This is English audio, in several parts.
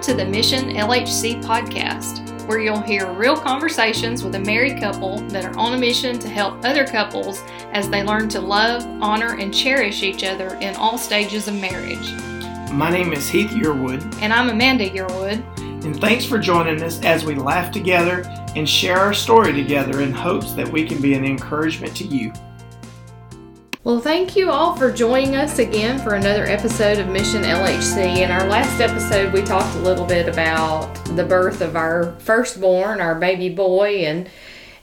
Welcome to the Mission LHC podcast, where you'll hear real conversations with a married couple that are on a mission to help other couples as they learn to love, honor, and cherish each other in all stages of marriage. My name is Heath Yearwood, And I'm Amanda Yearwood. and thanks for joining us as we laugh together and share our story together in hopes that we can be an encouragement to you. Well, thank you all for joining us again for another episode of Mission LHC. In our last episode, we talked a little bit about the birth of our firstborn, our baby boy, and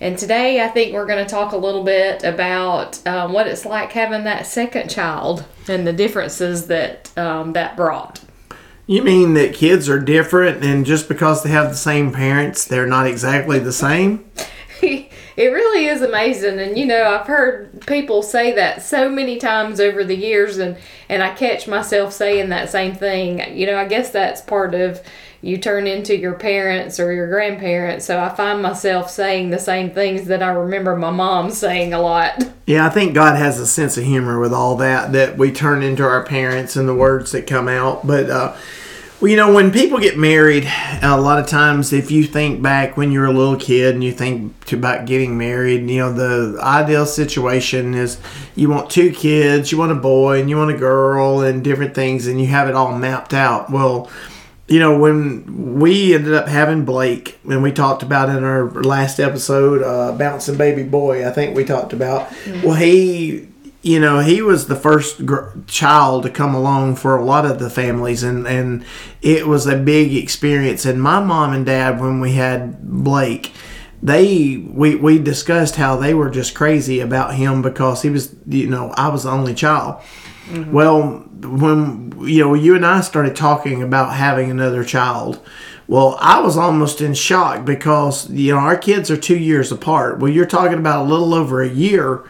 and today I think we're going to talk a little bit about um, what it's like having that second child and the differences that um, that brought. You mean that kids are different and just because they have the same parents, they're not exactly the same? It really is amazing. And you know i've heard people say that so many times over the years and and i catch myself saying that same thing. You know i guess that's part of you turn into your parents or your grandparents. So i find myself saying the same things that i remember my mom saying a lot. Yeah, I think God has a sense of humor with all that, that we turn into our parents and the words that come out. But, uh, well, you know, when people get married, a lot of times, if you think back when you were a little kid and you think to- about getting married, you know, the ideal situation is you want two kids, you want a boy and you want a girl and different things, and you have it all mapped out. Well, you know, when we ended up having Blake, and we talked about in our last episode, uh, Bouncing Baby Boy, I think we talked about, well, he, you know, he was the first gr- child to come along for a lot of the families, and, and it was a big experience. And my mom and dad, when we had Blake, they we, we discussed how they were just crazy about him because he was you know I was the only child. Mm-hmm. Well, when you know you and I started talking about having another child, well, I was almost in shock because you know our kids are two years apart. Well, you're talking about a little over a year,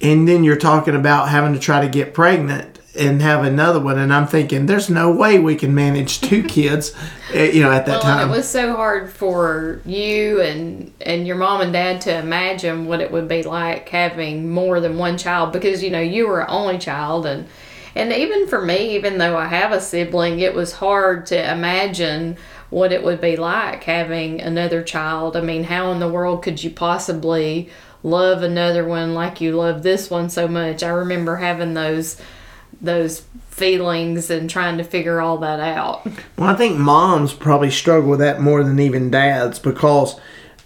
and then you're talking about having to try to get pregnant and have another one, and I'm thinking there's no way we can manage two kids, eh, you know, at that well, time. it was so hard for you and and your mom and dad to imagine what it would be like having more than one child because you know you were an only child and and even for me, even though I have a sibling, it was hard to imagine what it would be like having another child. I mean, how in the world could you possibly love another one like you love this one so much? I remember having those those feelings and trying to figure all that out. Well, I think moms probably struggle with that more than even dads because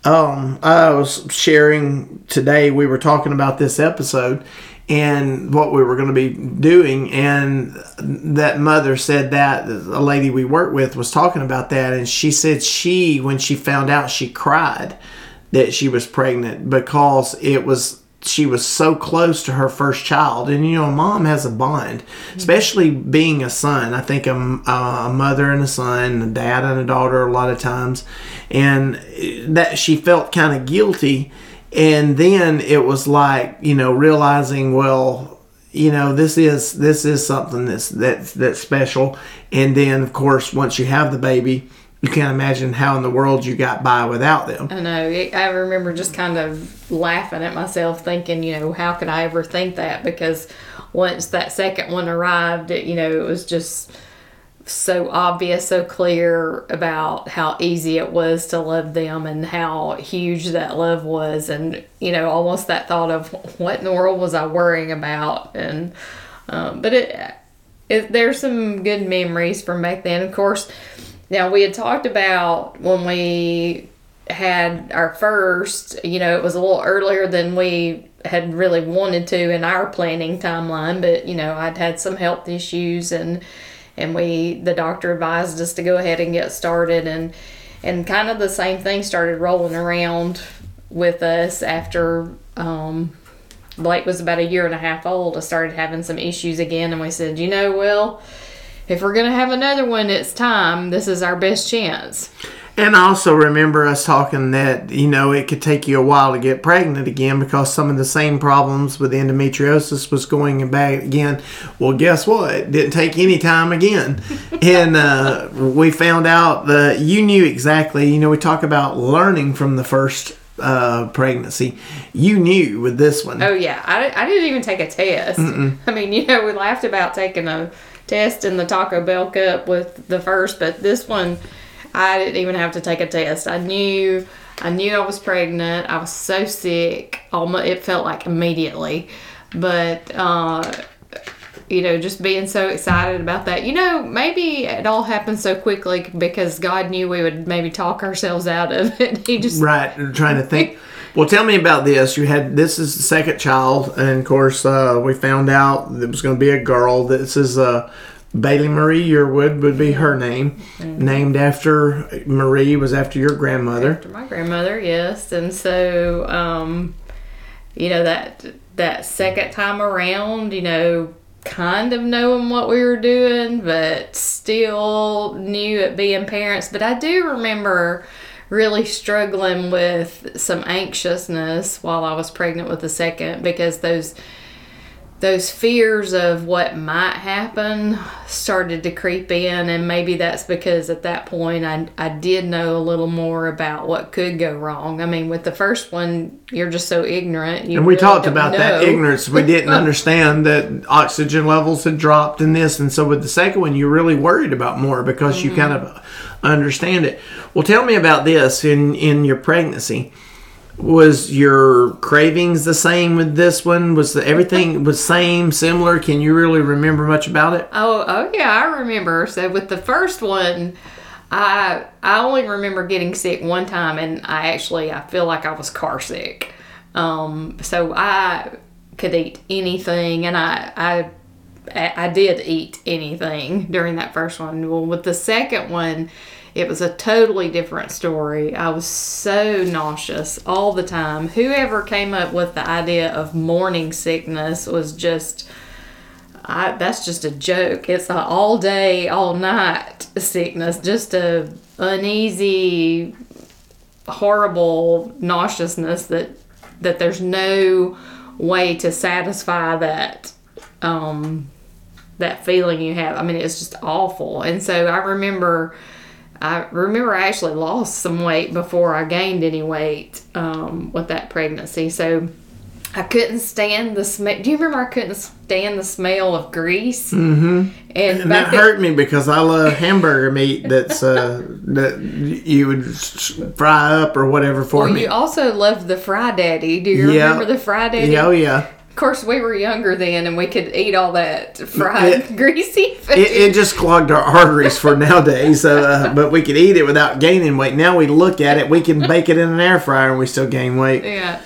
um, I was sharing today, we were talking about this episode and what we were going to be doing. And that mother said that a lady we work with was talking about that. And she said she, when she found out, she cried that she was pregnant because it was she was so close to her first child. And you know a mom has a bond mm-hmm. especially being a son. I think a, a mother and a son a dad and a daughter a lot of times. And that she felt kind of guilty. And then it was like you know realizing well you know this is this is something that's that's that's special. And then of course once you have the baby you can't imagine how in the world you got by without them I know. I remember just kind of laughing at myself, thinking, you know, how could I ever think that? Because once that second one arrived, it, you know, it was just so obvious, so clear about how easy it was to love them and how huge that love was. And, you know, almost that thought of what in the world was I worrying about? And, um, but it, it, there's some good memories from back then. Of course, now we had talked about when we had our first, you know, it was a little earlier than we had really wanted to in our planning timeline, but you know, I'd had some health issues and and we the doctor advised us to go ahead and get started and and kind of the same thing started rolling around with us after um Blake was about a year and a half old. I started having some issues again and we said, you know, well, if we're gonna have another one, it's time. This is our best chance. And I also remember us talking that, you know, it could take you a while to get pregnant again because some of the same problems with endometriosis was going back again. Well, guess what? It didn't take any time again. and uh, we found out that you knew exactly, you know, we talk about learning from the first uh, pregnancy. You knew with this one. Oh yeah, I, I didn't even take a test. I mean, you know, we laughed about taking a test in the Taco Bell cup with the first, but this one I didn't even have to take a test. I knew I knew I was pregnant. I was so sick. Almost it felt like immediately. But uh you know, just being so excited about that. You know, maybe it all happened so quickly because God knew we would maybe talk ourselves out of it. He just Right, trying to think. Well, tell me about this. You had this is the second child, and of course, uh, we found out it was going to be a girl. This is uh, Bailey Marie Yearwood would be her name, named after Marie was after your grandmother. after my grandmother, yes. And so, um, you know that that second time around, you know, kind of knowing what we were doing, but still new at being parents. But I do remember really struggling with some anxiousness while I was pregnant with the second because those those fears of what might happen started to creep in and maybe that's because at that point I, I did know a little more about what could go wrong i mean with the first one you're just so ignorant And we really talked about that ignorance. We didn't understand that oxygen levels had dropped in this, and so with the second one, you're really worried about more because you mm-hmm. kind of understand it. Well, tell me about this in in your pregnancy. Was your cravings the same with this one? Was the, everything was same, similar? Can you really remember much about it? Oh, oh yeah, I remember. So with the first one, I I only remember getting sick one time, and I actually I feel like I was car sick. Um, so I could eat anything, and I I I did eat anything during that first one. Well, with the second one, it was a totally different story. I was so nauseous all the time. Whoever came up with the idea of morning sickness was just I, that's just a joke. It's a all day, all night sickness. Just a uneasy, horrible nauseousness that that there's no way to satisfy that um, that feeling you have. I mean, it's just awful. And so I remember. I remember I actually lost some weight before I gained any weight um, with that pregnancy. So I couldn't stand the smell. Do you remember I couldn't stand the smell of grease? Mm-hmm. And, And that hurt me because I love hamburger meat that's uh, that you would fry up or whatever for well, me. you also loved the Fry Daddy. Do you Yeah. remember the Fry Daddy? Yeah, oh yeah. Of course, we were younger then, and we could eat all that fried, It- greasy food. It, it just clogged our arteries for nowadays. Uh, but we could eat it without gaining weight. Now we look at it, we can bake it in an air fryer, and we still gain weight. Yeah.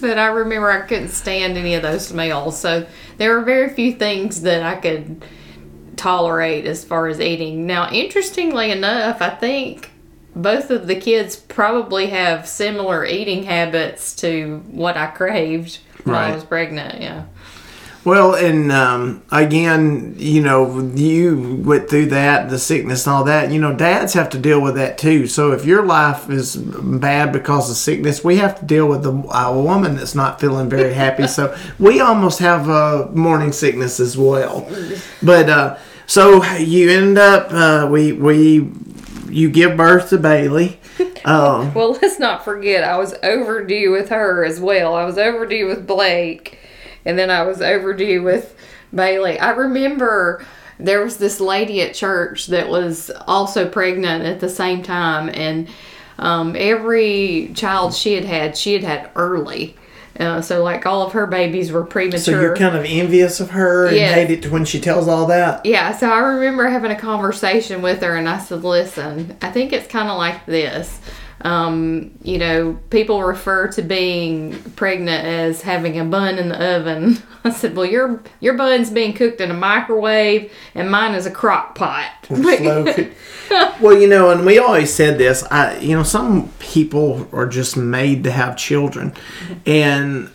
But I remember I couldn't stand any of those smells. So there were very few things that I could tolerate as far as eating. Now, interestingly enough, I think both of the kids probably have similar eating habits to what I craved when Right. I was pregnant. Yeah. Well, and um, again, you know, you went through that, the sickness and all that. You know, dads have to deal with that too. So if your life is bad because of sickness, we have to deal with the, a woman that's not feeling very happy. so we almost have uh, morning sickness as well. But uh, so you end up, uh, we we you give birth to Bailey. Um, Well, let's not forget, I was overdue with her as well. I was overdue with Blake, and then I was overdue with Bailey. I remember there was this lady at church that was also pregnant at the same time, and um, every child she had had, she had had early. Uh, so, like, all of her babies were premature. so you're kind of envious of her and Yes. hate it when she tells all that. Yeah, so I remember having a conversation with her, and I said, "Listen, I think it's kind of like this. Um, you know, people refer to being pregnant as having a bun in the oven." I said, "Well, your your bun's being cooked in a microwave, and mine is a crock pot." well, you know, and we always said this. I, you know, some people are just made to have children, and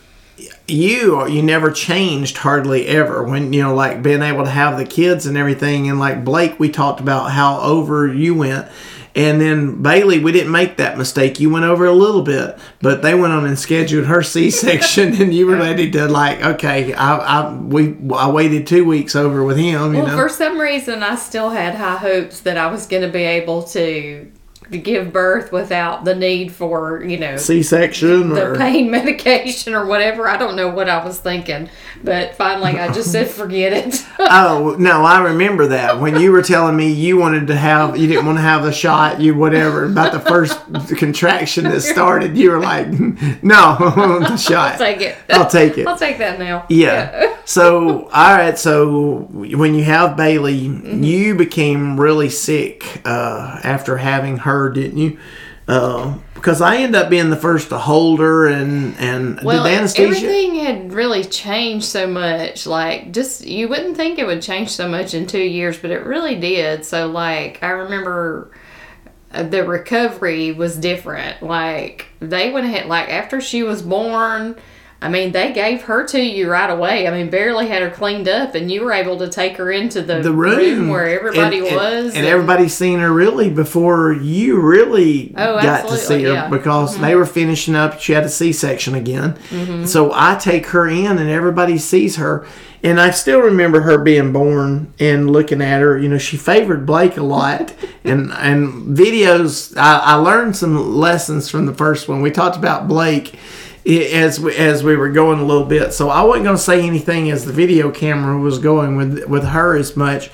you you never changed hardly ever. When you know, like being able to have the kids and everything, and like Blake, we talked about how over you went. And then Bailey, we didn't make that mistake. You went over a little bit, but they went on and scheduled her C-section, and you were ready to like, okay, I, I we I waited two weeks over with him. You Well, know, for some reason, I still had high hopes that I was going to be able to give birth without the need for you know C-section the or pain medication or whatever. I don't know what I was thinking, but finally I just said forget it. oh no, I remember that when you were telling me you wanted to have you didn't want to have the shot, you whatever about the first contraction that started. You were like, no, the shot. I'll take it. I'll take it. I'll take that now. Yeah. so, all right. So, when you have Bailey, Mm-hmm. you became really sick uh, after having her, didn't you? Uh, because I ended up being the first to hold her, and and Well, did the anesthesia. everything had really changed so much. Like, just you wouldn't think it would change so much in two years, but it really did. So, like, I remember uh, the recovery was different. Like, they went ahead, like, after she was born. I mean, they gave her to you right away. I mean, barely had her cleaned up, and you were able to take her into the, the room, where everybody and, and- was. and, everybody's seen her really before you really Oh, got to see her yeah. Mm-hmm. because they were finishing up. She had a C-section again, so I take her in, and everybody sees her. And I still remember her being born and looking at her. You know, she favored Blake a lot, and and videos. I, I learned some lessons from the first one. We talked about Blake as we, as we were going a little bit. So I wasn't going to say anything as the video camera was going with with her as much,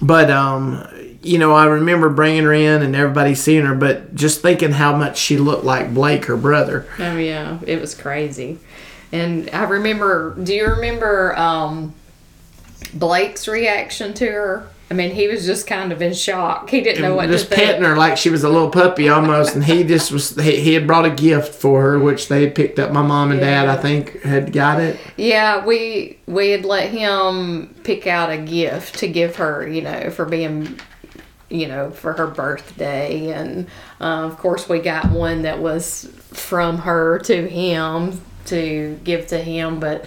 but um, you know, I remember bringing her in and everybody seeing her, but just thinking how much she looked like Blake, her brother. Oh yeah, it was crazy. And I remember. Do you remember um, Blake's reaction to her? I mean, he was just kind of in shock. He didn't know what just to think. petting her like she was a little puppy almost, and he just was. He, he had brought a gift for her, which they had picked up. My mom and dad, I think, had got it. Yeah, we we had let him pick out a gift to give her, you know, for being, you know, for her birthday, and uh, of course we got one that was from her to him to give to him. But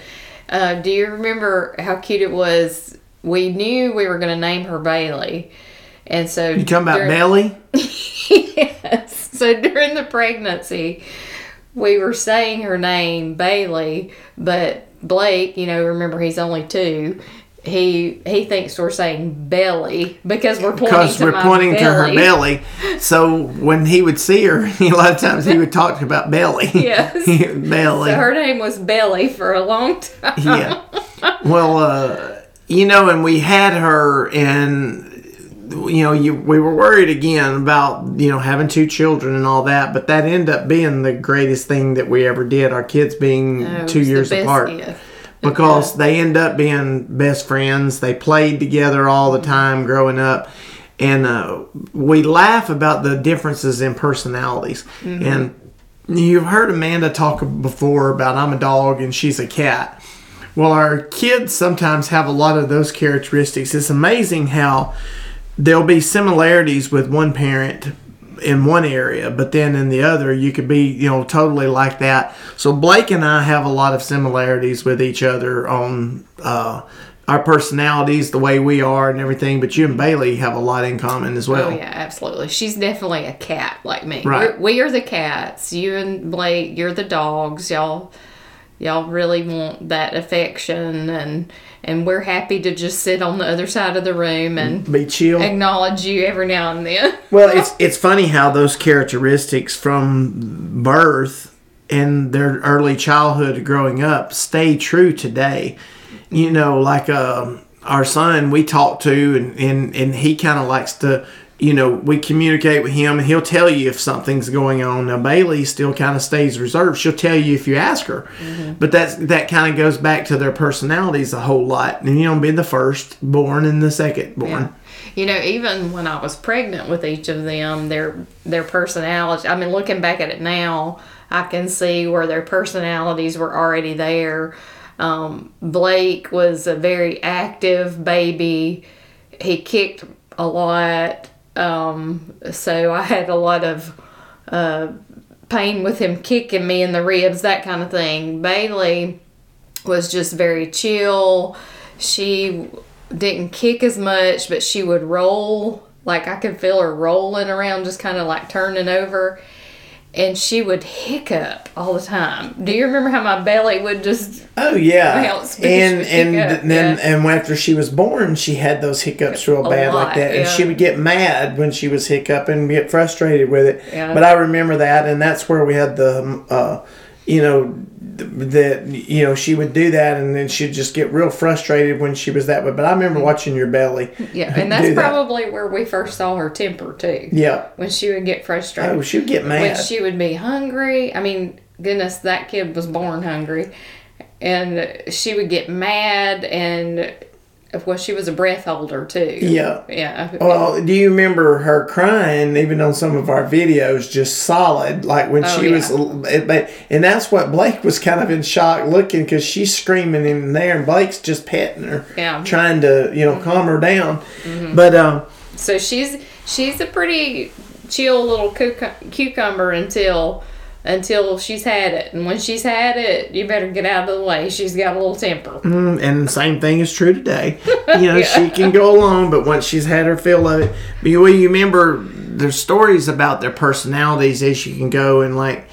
uh, do you remember how cute it was? We knew we were going to name her Bailey, and so You talking about during- Belly? yes. So during the pregnancy, we were saying her name Bailey, but Blake, you know, remember he's only two. He he thinks we're saying belly because we're pointing Because to we're pointing to her belly. belly. So when he would see her, a lot of times he would talk about belly. Yes. belly. So her name was Belly for a long time. yeah. Well, uh, you know, and we had her, and you know, you we were worried again about you know having two children and all that, but that ended up being the greatest thing that we ever did. Our kids being Oh, it two years apart gift. because they end up being best friends. They played together all the time growing up. And uh, we laugh about the differences in personalities. And you've heard Amanda talk before about I'm a dog and she's a cat. Well, our kids sometimes have a lot of those characteristics. It's amazing how there'll be similarities with one parent in one area, but then in the other, you could be, you know, totally like that. So Blake and I have a lot of similarities with each other on uh, our personalities, the way we are, and everything. But you and Bailey have a lot in common as well. Oh yeah, absolutely. She's definitely a cat like me. Right. We're, we are the cats. You and Blake, you're the dogs. Y'all, y'all really want that affection, and and we're happy to just sit on the other side of the room and Be chill. acknowledge you every now and then. Well, it's it's funny how those characteristics from birth and their early childhood growing up stay true today. You know, like um our son we talk to and and, and he kind of likes to you know we communicate with him and he'll tell you if something's going on now bailey still kind of stays reserved she'll tell you if you ask her but that's that kind of goes back to their personalities a whole lot and you know being the first born and the second born Yeah. You know, even when I was pregnant with each of them, their their personality. I mean, looking back at it now, I can see where their personalities were already there. Um, Blake was a very active baby. He kicked a lot, um, so I had a lot of uh, pain with him kicking me in the ribs, that kind of thing. Bailey was just very chill. She didn't kick as much, but she would roll. Like I could feel her rolling around, just kind of like turning over. And she would hiccup all the time. Do you remember how my belly would just Oh yeah, Bounce, and and hiccup, then yeah. and after she was born, she had those hiccups real A bad lot, like that, and she would get mad when she was hiccuping and get frustrated with it. Yeah. But I remember that, and that's where we had the, uh, you know, that you know she would do that, and then she'd just get real frustrated when she was that way. But I remember mm-hmm. watching your belly. yeah, and that's that. probably where we first saw her temper too. Yeah. When she would get frustrated. Oh, she'd get mad when mad. she would be hungry. I mean, goodness, that kid was born hungry, and she would get mad, and well, she was a breath holder too. Yeah. yeah. Well, do you remember her crying even on some of our videos, just solid, like when Oh, she yeah. was, but- and that's what Blake was kind of in shock looking because she's screaming in there and Blake's just petting her, Yeah. Mm-hmm. trying to you know calm her down. But um, So she's she's a pretty chill little cucumber until until she's had it, and when she's had it, you better get out of the way. She's got a little temper. Mm, and the same thing is true today. You know, she can go along, but once she's had her fill of it, but you, well, you remember there's stories about their personalities as you can go and like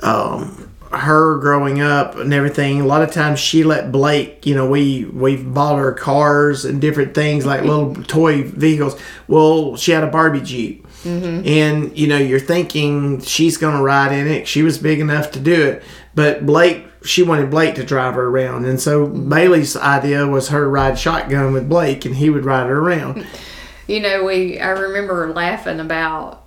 um, her growing up and everything. A lot of times she let Blake, you know, we we've bought her cars and different things like little toy vehicles. Well, she had a Barbie Jeep. And you know, you're thinking she's gonna ride in it. She was big enough to do it, but Blake, she wanted Blake to drive her around, and so Bailey's idea was her ride shotgun with Blake, and he would ride her around. You know, we I remember laughing about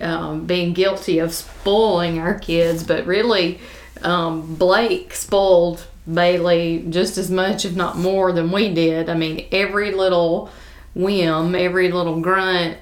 um, being guilty of spoiling our kids, but really, um, Blake spoiled Bailey just as much, if not more, than we did. I mean, every little whim, every little grunt,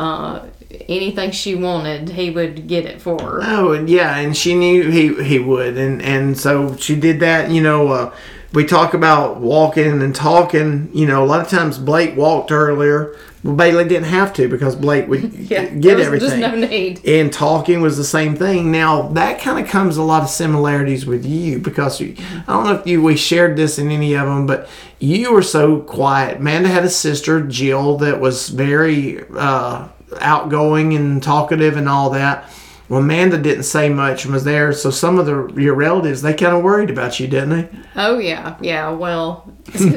uh, anything she wanted, he would get it for her. Oh, and yeah, and she knew he he would, and and so she did that. You know, uh, we talk about walking and talking. You know, a lot of times Blake walked earlier. Well, Bailey didn't have to because Blake would Yeah, get there was everything. just no need. and talking was the same thing. Now that kind of comes a lot of similarities with you because you, I don't know if you we shared this in any of them, but you were so quiet. Amanda had a sister Jill that was very uh, outgoing and talkative and all that. Well, Amanda didn't say much and was there, so some of the your relatives they kind of worried about you, didn't they? Oh yeah, yeah. Well, we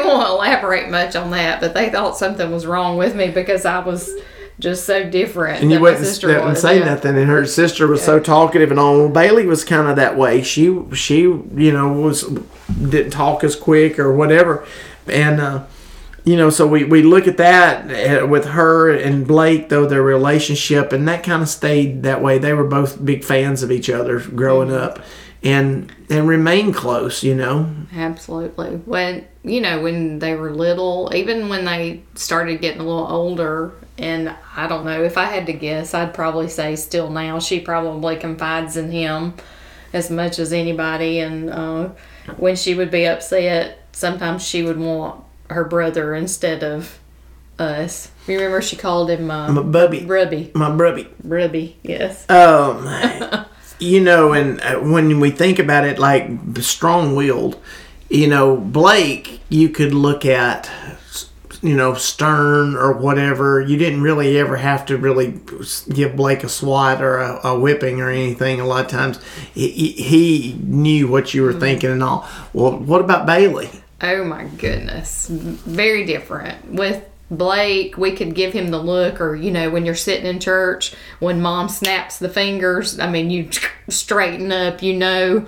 won't elaborate much on that, but they thought something was wrong with me because I was just so different And you than my wouldn't sister wouldn't say yeah. nothing, and her sister was so talkative and all. Bailey was kind of that way. She she you know was didn't talk as quick or whatever, and uh, you know so we we look at that uh, with her and Blake though their relationship and that kind of stayed that way. They were both big fans of each other growing up, and and remain close. You know, Absolutely. When you know when they were little, even when they started getting a little older, and I don't know if I had to guess, I'd probably say still now she probably confides in him as much as anybody. And uh, when she would be upset, sometimes she would want her brother instead of us. You remember she called him uh, my bubby, Rubby. my brubby. Rubby, yes. Um, you know, and uh, when we think about it, like strong-willed, you know, Blake, you could look at, you know, stern or whatever. You didn't really ever have to really give Blake a swat or a, a whipping or anything. A lot of times, he, he- he knew what you were thinking and all. Well, what about Bailey? Oh my goodness. Very different. With Blake, we could give him the look, or, you know, when you're sitting in church, when mom snaps the fingers, I mean, you straighten up, you know,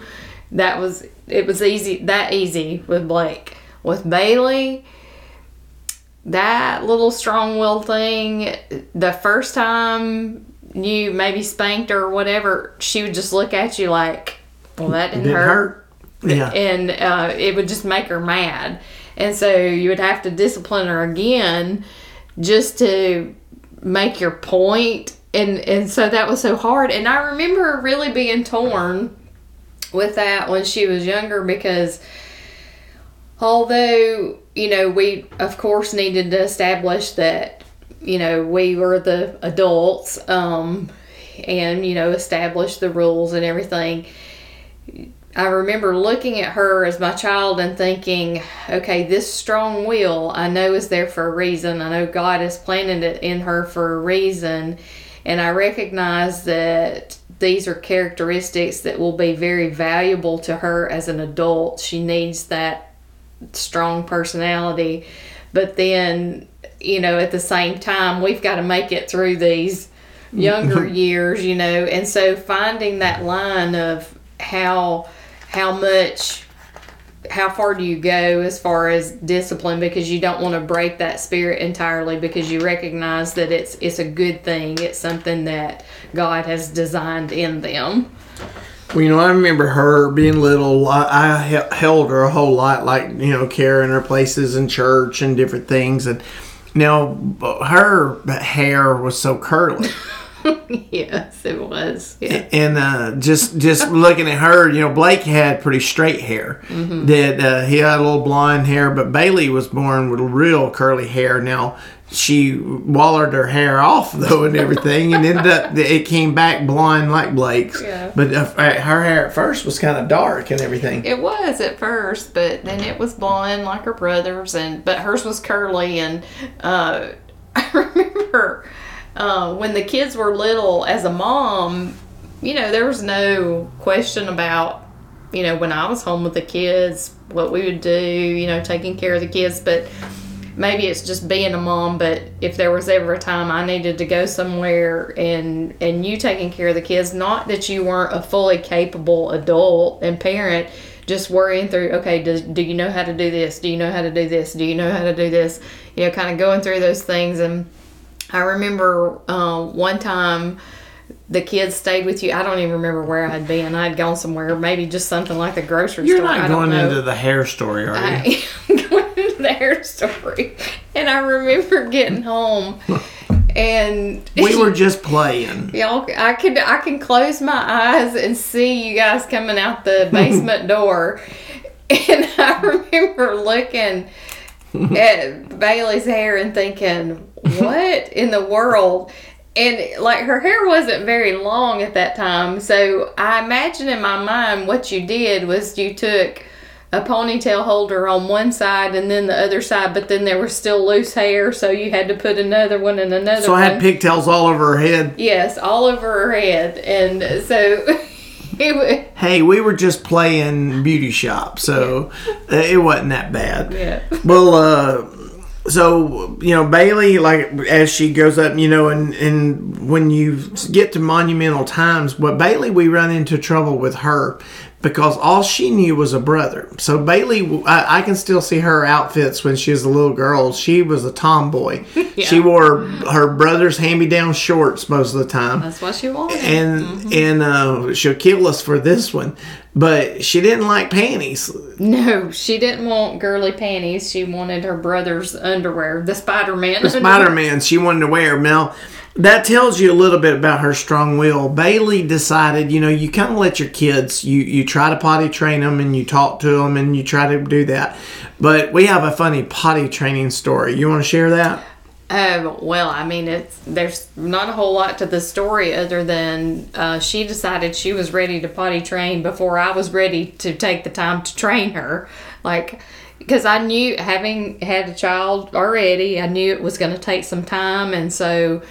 that was, it was easy, that easy with Blake. With Bailey, that little strong will thing, the first time you maybe spanked her or whatever, she would just look at you like, well, that didn't, Didn't hurt hurt. Yeah. and uh, it would just make her mad. And so you would have to discipline her again just to make your point. And and so that was so hard. And I remember really being torn with that when she was younger because although you know we of course needed to establish that you know we were the adults um and you know establish the rules and everything I remember looking at her as my child and thinking, okay, this strong will I know is there for a reason. I know God has planted it in her for a reason. and I recognize that these are characteristics that will be very valuable to her as an adult. She needs that strong personality, but then, you know, at the same time, we've got to make it through these younger years, you know, and so finding that line of how how much how far do you go as far as discipline because you don't want to break that spirit entirely because you recognize that it's it's a good thing it's something that god has designed in them Well, you know, I remember her being little. I, held her a whole lot, like you know, carrying her places in church and different things. And now uh, her hair was so curly, yes it was yeah and uh, just just looking at her, you know, Blake had pretty straight hair. That uh, he had a little blonde hair, but Bailey was born with real curly hair. Now she wallered her hair off though and everything, and ended up it came back blonde like Blake's. Yeah. But uh, her hair at first was kind of dark and everything. It was at first, but then it was blonde like her brother's, and but hers was curly. And uh, I remember uh, when the kids were little, as a mom, you know, there was no question about, you know, when I was home with the kids, what we would do, you know, taking care of the kids, but. Maybe it's just being a mom, but if there was ever a time I needed to go somewhere and and you taking care of the kids, not that you weren't a fully capable adult and parent, just worrying through okay do, do you know how to do this? Do you know how to do this? Do you know how to do this? You know kind of going through those things and i remember uh, one time the kids stayed with you. I don't even remember where i'd been. I'd gone somewhere maybe just something like the grocery You're store. I not going into the hair story, are you? I am going into the hair story. And i remember getting home and we were just playing. Y'all, I could I can close my eyes and see you guys coming out the basement door, and I remember looking at Bailey's hair and thinking, "What in the world?" And like her hair wasn't very long at that time, so I imagine in my mind what you did was you took a ponytail holder on one side and then the other side, but then there was still loose hair, so you had to put another one and another So. I had pigtails all over her head. Yes, all over her head, and so it was. Hey, we were just playing beauty shop, so uh, it wasn't that bad. Yeah. Well, uh, so you know Bailey, like as she goes up, you know, and and when you get to monumental times, but Bailey, we run into trouble with her because all she knew was a brother. So Bailey, I, I can still see her outfits when she was a little girl. She was a tomboy. She wore her brother's hand-me-down shorts most of the time That's what she wore. and and uh, she'll kill us for this one. But she didn't like panties. no, she didn't want girly panties. She wanted her brother's underwear, the Spider Man. The Spider Man, she wanted to wear. Now, that tells you a little bit about her strong will. Bailey decided, you know, you kind of let your kids, you you try to potty train them and you talk to them and you try to do that. But we have a funny potty training story. You want to share that? Um, well, I mean, it's there's not a whole lot to the story other than uh, she decided she was ready to potty train before I was ready to take the time to train her. Like, because I knew having had a child already, I knew it was going to take some time, and so,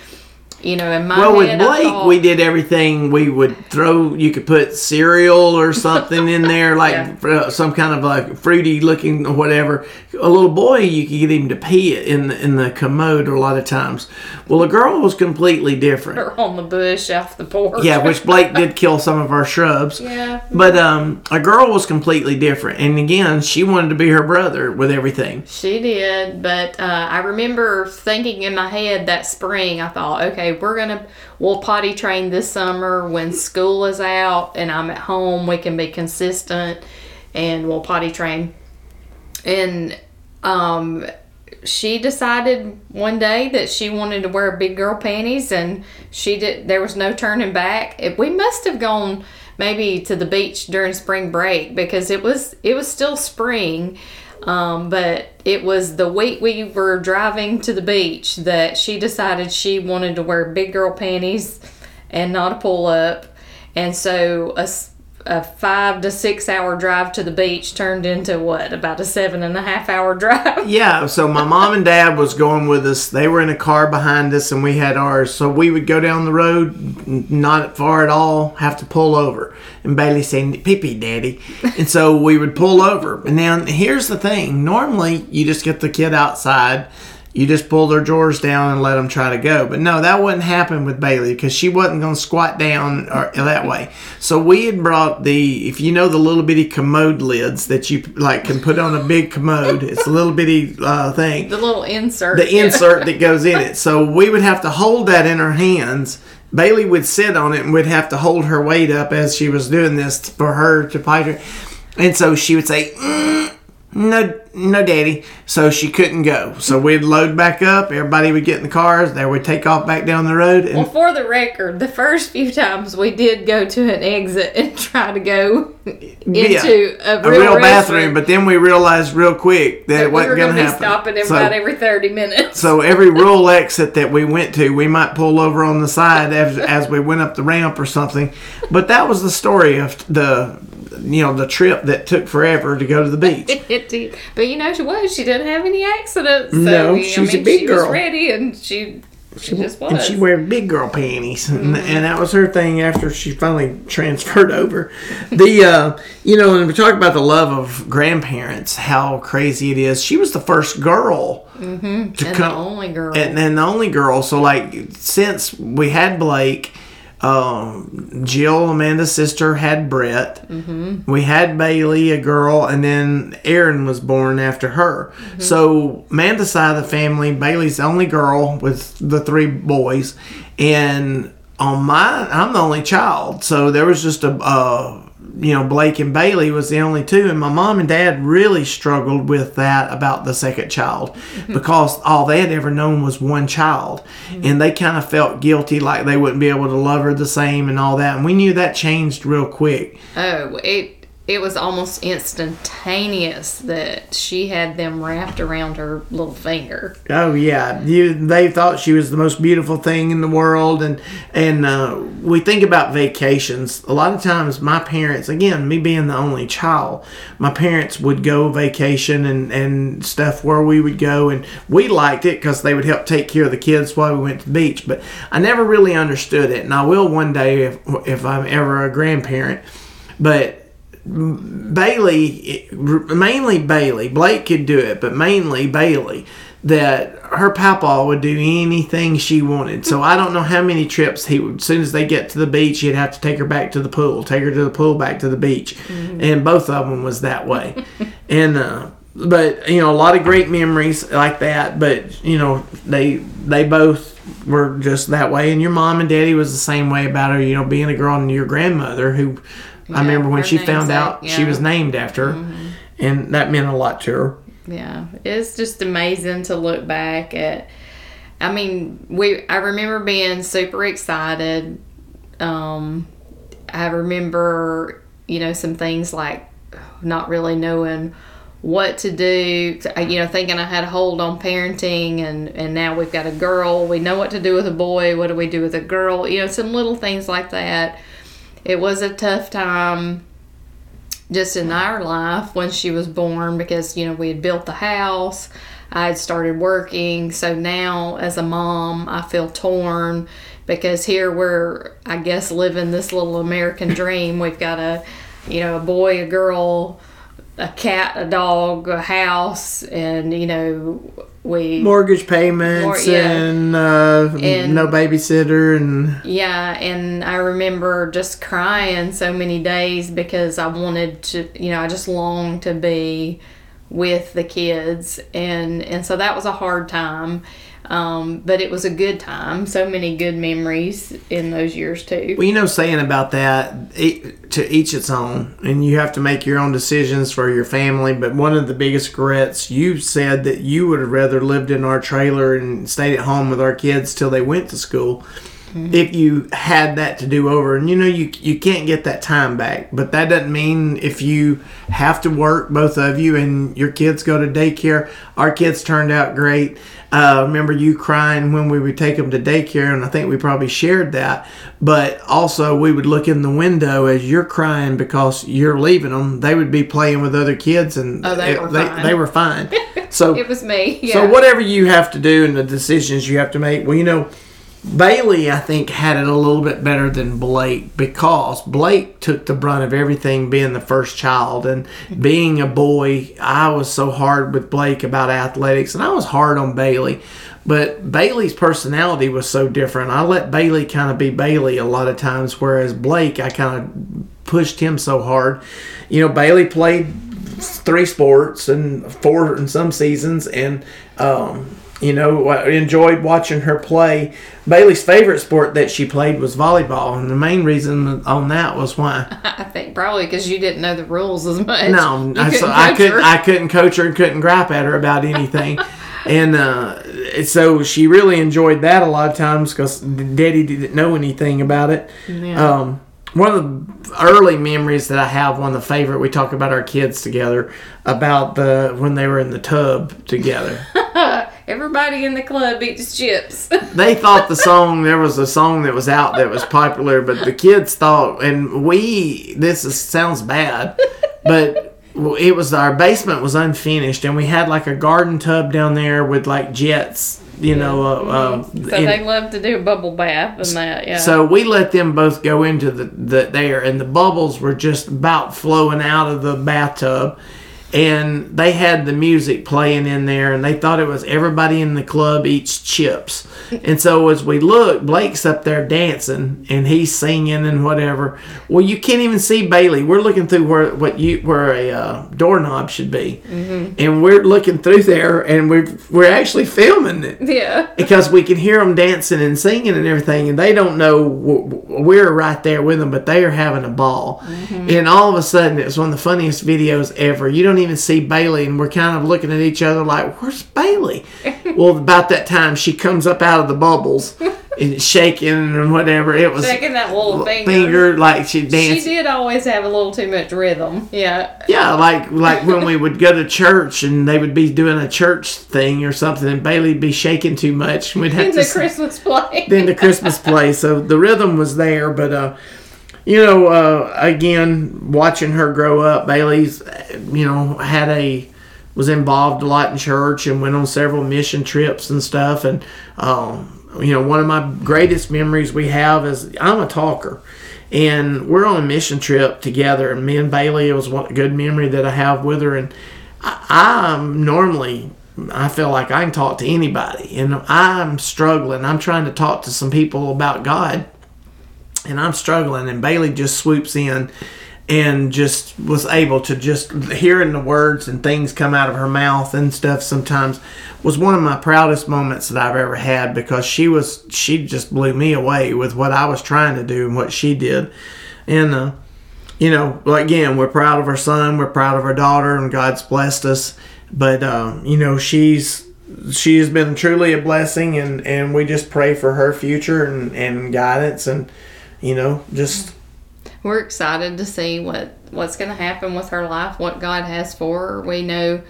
you know, in my Well, with Blake, thought- we did everything. We would throw. You could put cereal or something in there, like Yeah. uh, some kind of like fruity looking or whatever. A little boy, you could get him to pee it in the, in the commode a lot of times. Well, a girl was completely different. or on the bush off the porch. Yeah, which Blake did kill some of our shrubs. Yeah. But um, a girl was completely different, and again, she wanted to be her brother with everything. She did, but uh, I remember thinking in my head that spring, I thought, okay, we're gonna we'll potty train this summer when school is out and I'm at home. We can be consistent, and we'll potty train. And um, she decided one day that she wanted to wear big girl panties, and she did. There was no turning back. It, we must have gone maybe to the beach during spring break because it was it was still spring. Um, but it was the week we were driving to the beach that she decided she wanted to wear big girl panties and not a pull up. And so, us a five to six hour drive to the beach turned into what about a seven and a half hour drive. Yeah, so my mom and dad was going with us. They were in a car behind us, and we had ours. So we would go down the road, not far at all, have to pull over. And Bailey "Pee pee, daddy," and so we would pull over. And then here's the thing: normally you just get the kid outside. You just pull their drawers down and let them try to go. But no, that wouldn't happen with Bailey because she wasn't going to squat down or, that way. So we had brought the, if you know the little bitty commode lids that you like can put on a big commode, it's a little bitty uh, thing The little insert. the insert that goes in it. So we would have to hold that in her hands. Bailey would sit on it and would have to hold her weight up as she was doing this for her to hydrate. And so she would say, "Mm, "No, no, daddy." So she couldn't go. So we'd load back up. Everybody would get in the cars. They would take off back down the road. And Well, for the record, the first few times we did go to an exit and try to go into a a real, real, bathroom, but then we realized real quick that that it wasn't were going to happen. stopping So- about every thirty minutes. So every rural exit that we went to, we might pull over on the side as, as we went up the ramp or something. But that was the story of the, you know, the trip that took forever to go to the beach. It did. But you know, she was. She didn't have any accidents. So, No, I she's a big she girl. was ready, and she she just was. And she wear big girl panties, and, and that was her thing after she finally transferred over. The uh, you know, and we talk about the love of grandparents, how crazy it is. She was the first girl to and the come, only girl. and then the only girl. So like since we had Blake, um, Jill, Amanda's sister, had Brett. Mm-hmm. We had Bailey, a girl, and then Aaron was born after her. So Amanda's side of the family, Bailey's the only girl with the three boys, and on my, I'm the only child. So there was just a. Uh, you know, Blake and Bailey was the only two, and my mom and dad really struggled with that about the second child mm-hmm. because all they had ever known was one child, mm-hmm. and they kind of felt guilty, like they wouldn't be able to love her the same and all that. And we knew that changed real quick. oh, it it was almost instantaneous that she had them wrapped around her little finger. Oh yeah, you, they thought she was the most beautiful thing in the world, and and uh, we think about vacations. A lot of times, my parents, again, me being the only child, my parents would go vacation and and stuff where we would go, and we liked it because they would help take care of the kids while we went to the beach. But I never really understood it, and I will one day if if I'm ever a grandparent. But Bailey, mainly Bailey. Blake could do it, but mainly Bailey. That her papa would do anything she wanted. So I don't know how many trips he would. As soon as they get to the beach, he'd have to take her back to the pool, take her to the pool, back to the beach, and both of them was that way. and uh, but you know, a lot of great memories like that. But you know, they they both were just that way. And your mom and daddy was the same way about her. You know, being a girl and your grandmother who. I remember when she found out she was named after her, and that meant a lot to her. Yeah, it's just amazing to look back at. I mean, we. I remember being super excited. Um, I remember, you know, some things like not really knowing what to do. You know, thinking I had a hold on parenting, and and now we've got a girl. We know what to do with a boy. What do we do with a girl? You know, some little things like that. It was a tough time just in our life when she was born because you know we had built the house i had started working. So now as a mom i feel torn because here we're i guess living this little american dream. We've got a you know a boy a girl a cat a dog a house and you know we Mortgage payments Mor- yeah. and, uh, And- no babysitter and Yeah, and I remember just crying so many days because I wanted to, you know, I just longed to be with the kids, and and so that was a hard time, um, but it was a good time. So many good memories in those years too. Well, you know, saying about that, e- to each its own, and you have to make your own decisions for your family. But one of the biggest regrets, you said that you would have rather lived in our trailer and stayed at home with our kids till they went to school. If you had that to do over. And you know, you you can't get that time back. But that doesn't mean if you have to work, both of you, and your kids go to daycare. Our kids turned out great. Uh, remember you crying when we would take them to daycare, and I think we probably shared that. But also, we would look in the window as you're crying because you're leaving them. They would be playing with other kids, and Oh, they it- were they, fine. they were fine. So It was me. Yeah. so whatever you have to do and the decisions you have to make, well, you know, Bailey, I think, had it a little bit better than Blake because Blake took the brunt of everything being the first child and being a boy. I was so hard with Blake about athletics and I was hard on Bailey. But Bailey's personality was so different. I let Bailey kind of be Bailey a lot of times, whereas Blake, I kind of pushed him so hard. You know, Bailey played three sports and four in some seasons, and um, you know I enjoyed watching her play. Bailey's favorite sport that she played was volleyball, and the main reason on that was why. I think probably because you didn't know the rules as much. No, I, so couldn't I coach couldn't. her. I couldn't coach her and couldn't gripe at her about anything, and uh, so she really enjoyed that a lot of times because Daddy didn't know anything about it. Yeah. Um, one of the early memories that I have, one of the favorite, we talk about our kids together about the when they were in the tub together. Everybody in the club eats chips. they thought the song there was a song that was out that was popular, but the kids thought, and we this is, sounds bad, but it was our basement was unfinished, and we had like a garden tub down there with like jets, you know. Uh, uh, so in- they love to do a bubble bath and that. Yeah. so we let them both go into the, the there, and the bubbles were just about flowing out of the bathtub. And they had the music playing in there, and they thought it was everybody in the club eats chips. And so as we look, Blake's up there dancing, and he's singing and whatever. Well, you can't even see Bailey. We're looking through where what you where a uh, doorknob should be, and we're looking through there, and we're we're actually filming it yeah. because we can hear them dancing and singing and everything, and they don't know we're right there with them, but they are having a ball. And all of a sudden, it's one of the funniest videos ever. You don't even see Bailey, and we're kind of looking at each other like, "Where's Bailey?" well, about that time, she comes up out of the bubbles and shaking and whatever. It was Shaking that little finger. finger like she danced. She did always have a little too much rhythm. Yeah. Yeah, like like when we would go to church and they would be doing a church thing or something, and Bailey'd be shaking too much. We'd have to the Christmas play. than the Christmas play. So the rhythm was there, but uh, you know, uh, again, watching her grow up, Bailey's, you know, had a was involved a lot in church and went on several mission trips and stuff. And um, you know, one of my greatest memories we have is I'm a talker. And we're on a mission trip together, and me and Bailey. It was one good memory that I have with her, and I, I'm normally I feel like I can talk to anybody, and I'm struggling. I'm trying to talk to some people about God, and I'm struggling. And Bailey just swoops in and just was able to just hearing the words and things come out of her mouth and stuff sometimes was one of my proudest moments that I've ever had because she was she just blew me away with what I was trying to do and what she did. And uh you know, again, we're proud of our son, we're proud of our daughter, and God's blessed us. But um, you know, she's she has been truly a blessing, and and we just pray for her future and and guidance, and you know, just We're excited to see what what's going to happen with her life, what God has for her. We know,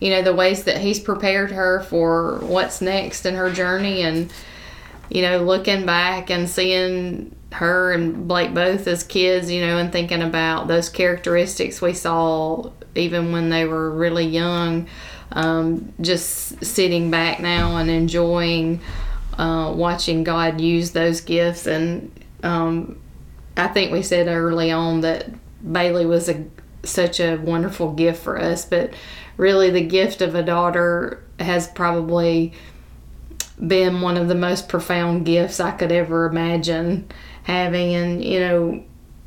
you know, the ways that He's prepared her for what's next in her journey, and you know, looking back and seeing her and Blake both as kids, you know, and thinking about those characteristics we saw even when they were really young. Um, just sitting back now and enjoying uh, watching God use those gifts and um, I think we said early on that Bailey was a such a wonderful gift for us, but really the gift of a daughter has probably been one of the most profound gifts I could ever imagine having. And you know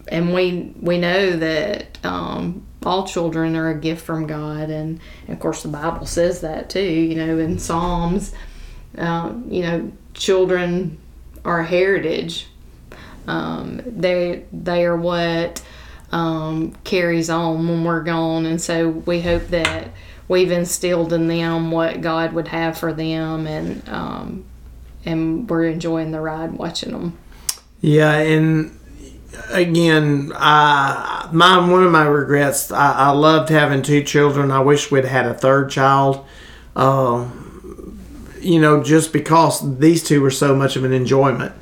and we we know that um, all children are a gift from God. And, of course the Bible says that too you know in Psalms um, you know children are a heritage um, they they are what um, carries on when we're gone, and so we hope that we've instilled in them what God would have for them, and um, and we're enjoying the ride watching them. Yeah, and again, I my one of my regrets. I, I loved having two children. I wish we'd had a third child. Uh, you know, just because these two were so much of an enjoyment,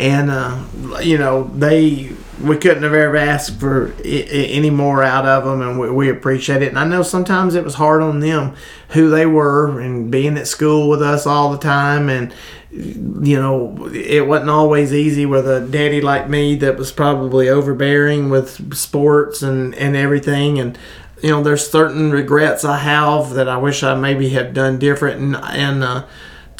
and uh, you know they we couldn't have ever asked for I- any more out of them, and we, we appreciate it. And I know sometimes it was hard on them who they were and being at school with us all the time, and you know it wasn't always easy with a daddy like me that was probably overbearing with sports and and everything, and you know there's certain regrets I have that I wish I maybe had done different, and and. Uh,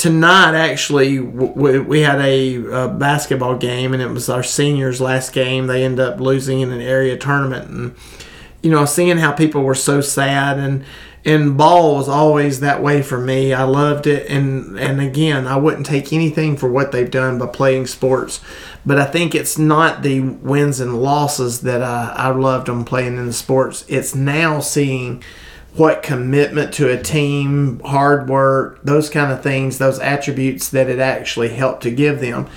tonight actually we had a, a, basketball game and it was our seniors last game. They ended up losing in an area tournament and you know seeing how people were so sad and and ball was always that way for me. I loved it and and again i wouldn't take anything for what they've done by playing sports but i think it's not the wins and losses that i, I loved them playing in the sports. It's now seeing what commitment to a team, hard work, those kind of things, those attributes that it actually helped to give them.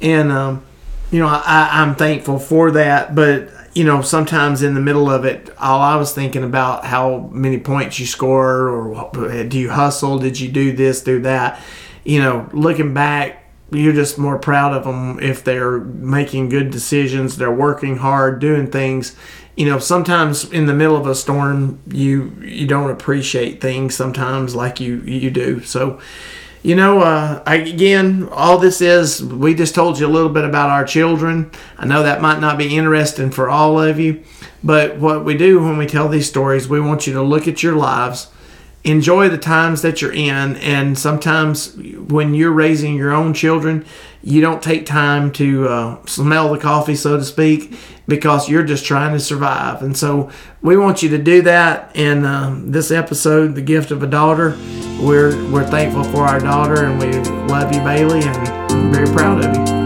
And, um, you know, I, I'm thankful for that. But, you know, sometimes in the middle of it, all I was thinking about how many points you score or do you hustle? Did you do this, do that? You know, looking back, you're just more proud of them if they're making good decisions, they're working hard, doing things you know sometimes in the middle of a storm you you don't appreciate things sometimes like you you do. So you know uh, I, again all this is we just told you a little bit about our children. I know that might not be interesting for all of you but what we do when we tell these stories we want you to look at your lives enjoy the times that you're in and sometimes when you're raising your own children you don't take time to uh, smell the coffee so to speak because you're just trying to survive. And so we want you to do that in um, this episode the gift of a daughter. We're we're thankful for our daughter and we love you bailey and very proud of you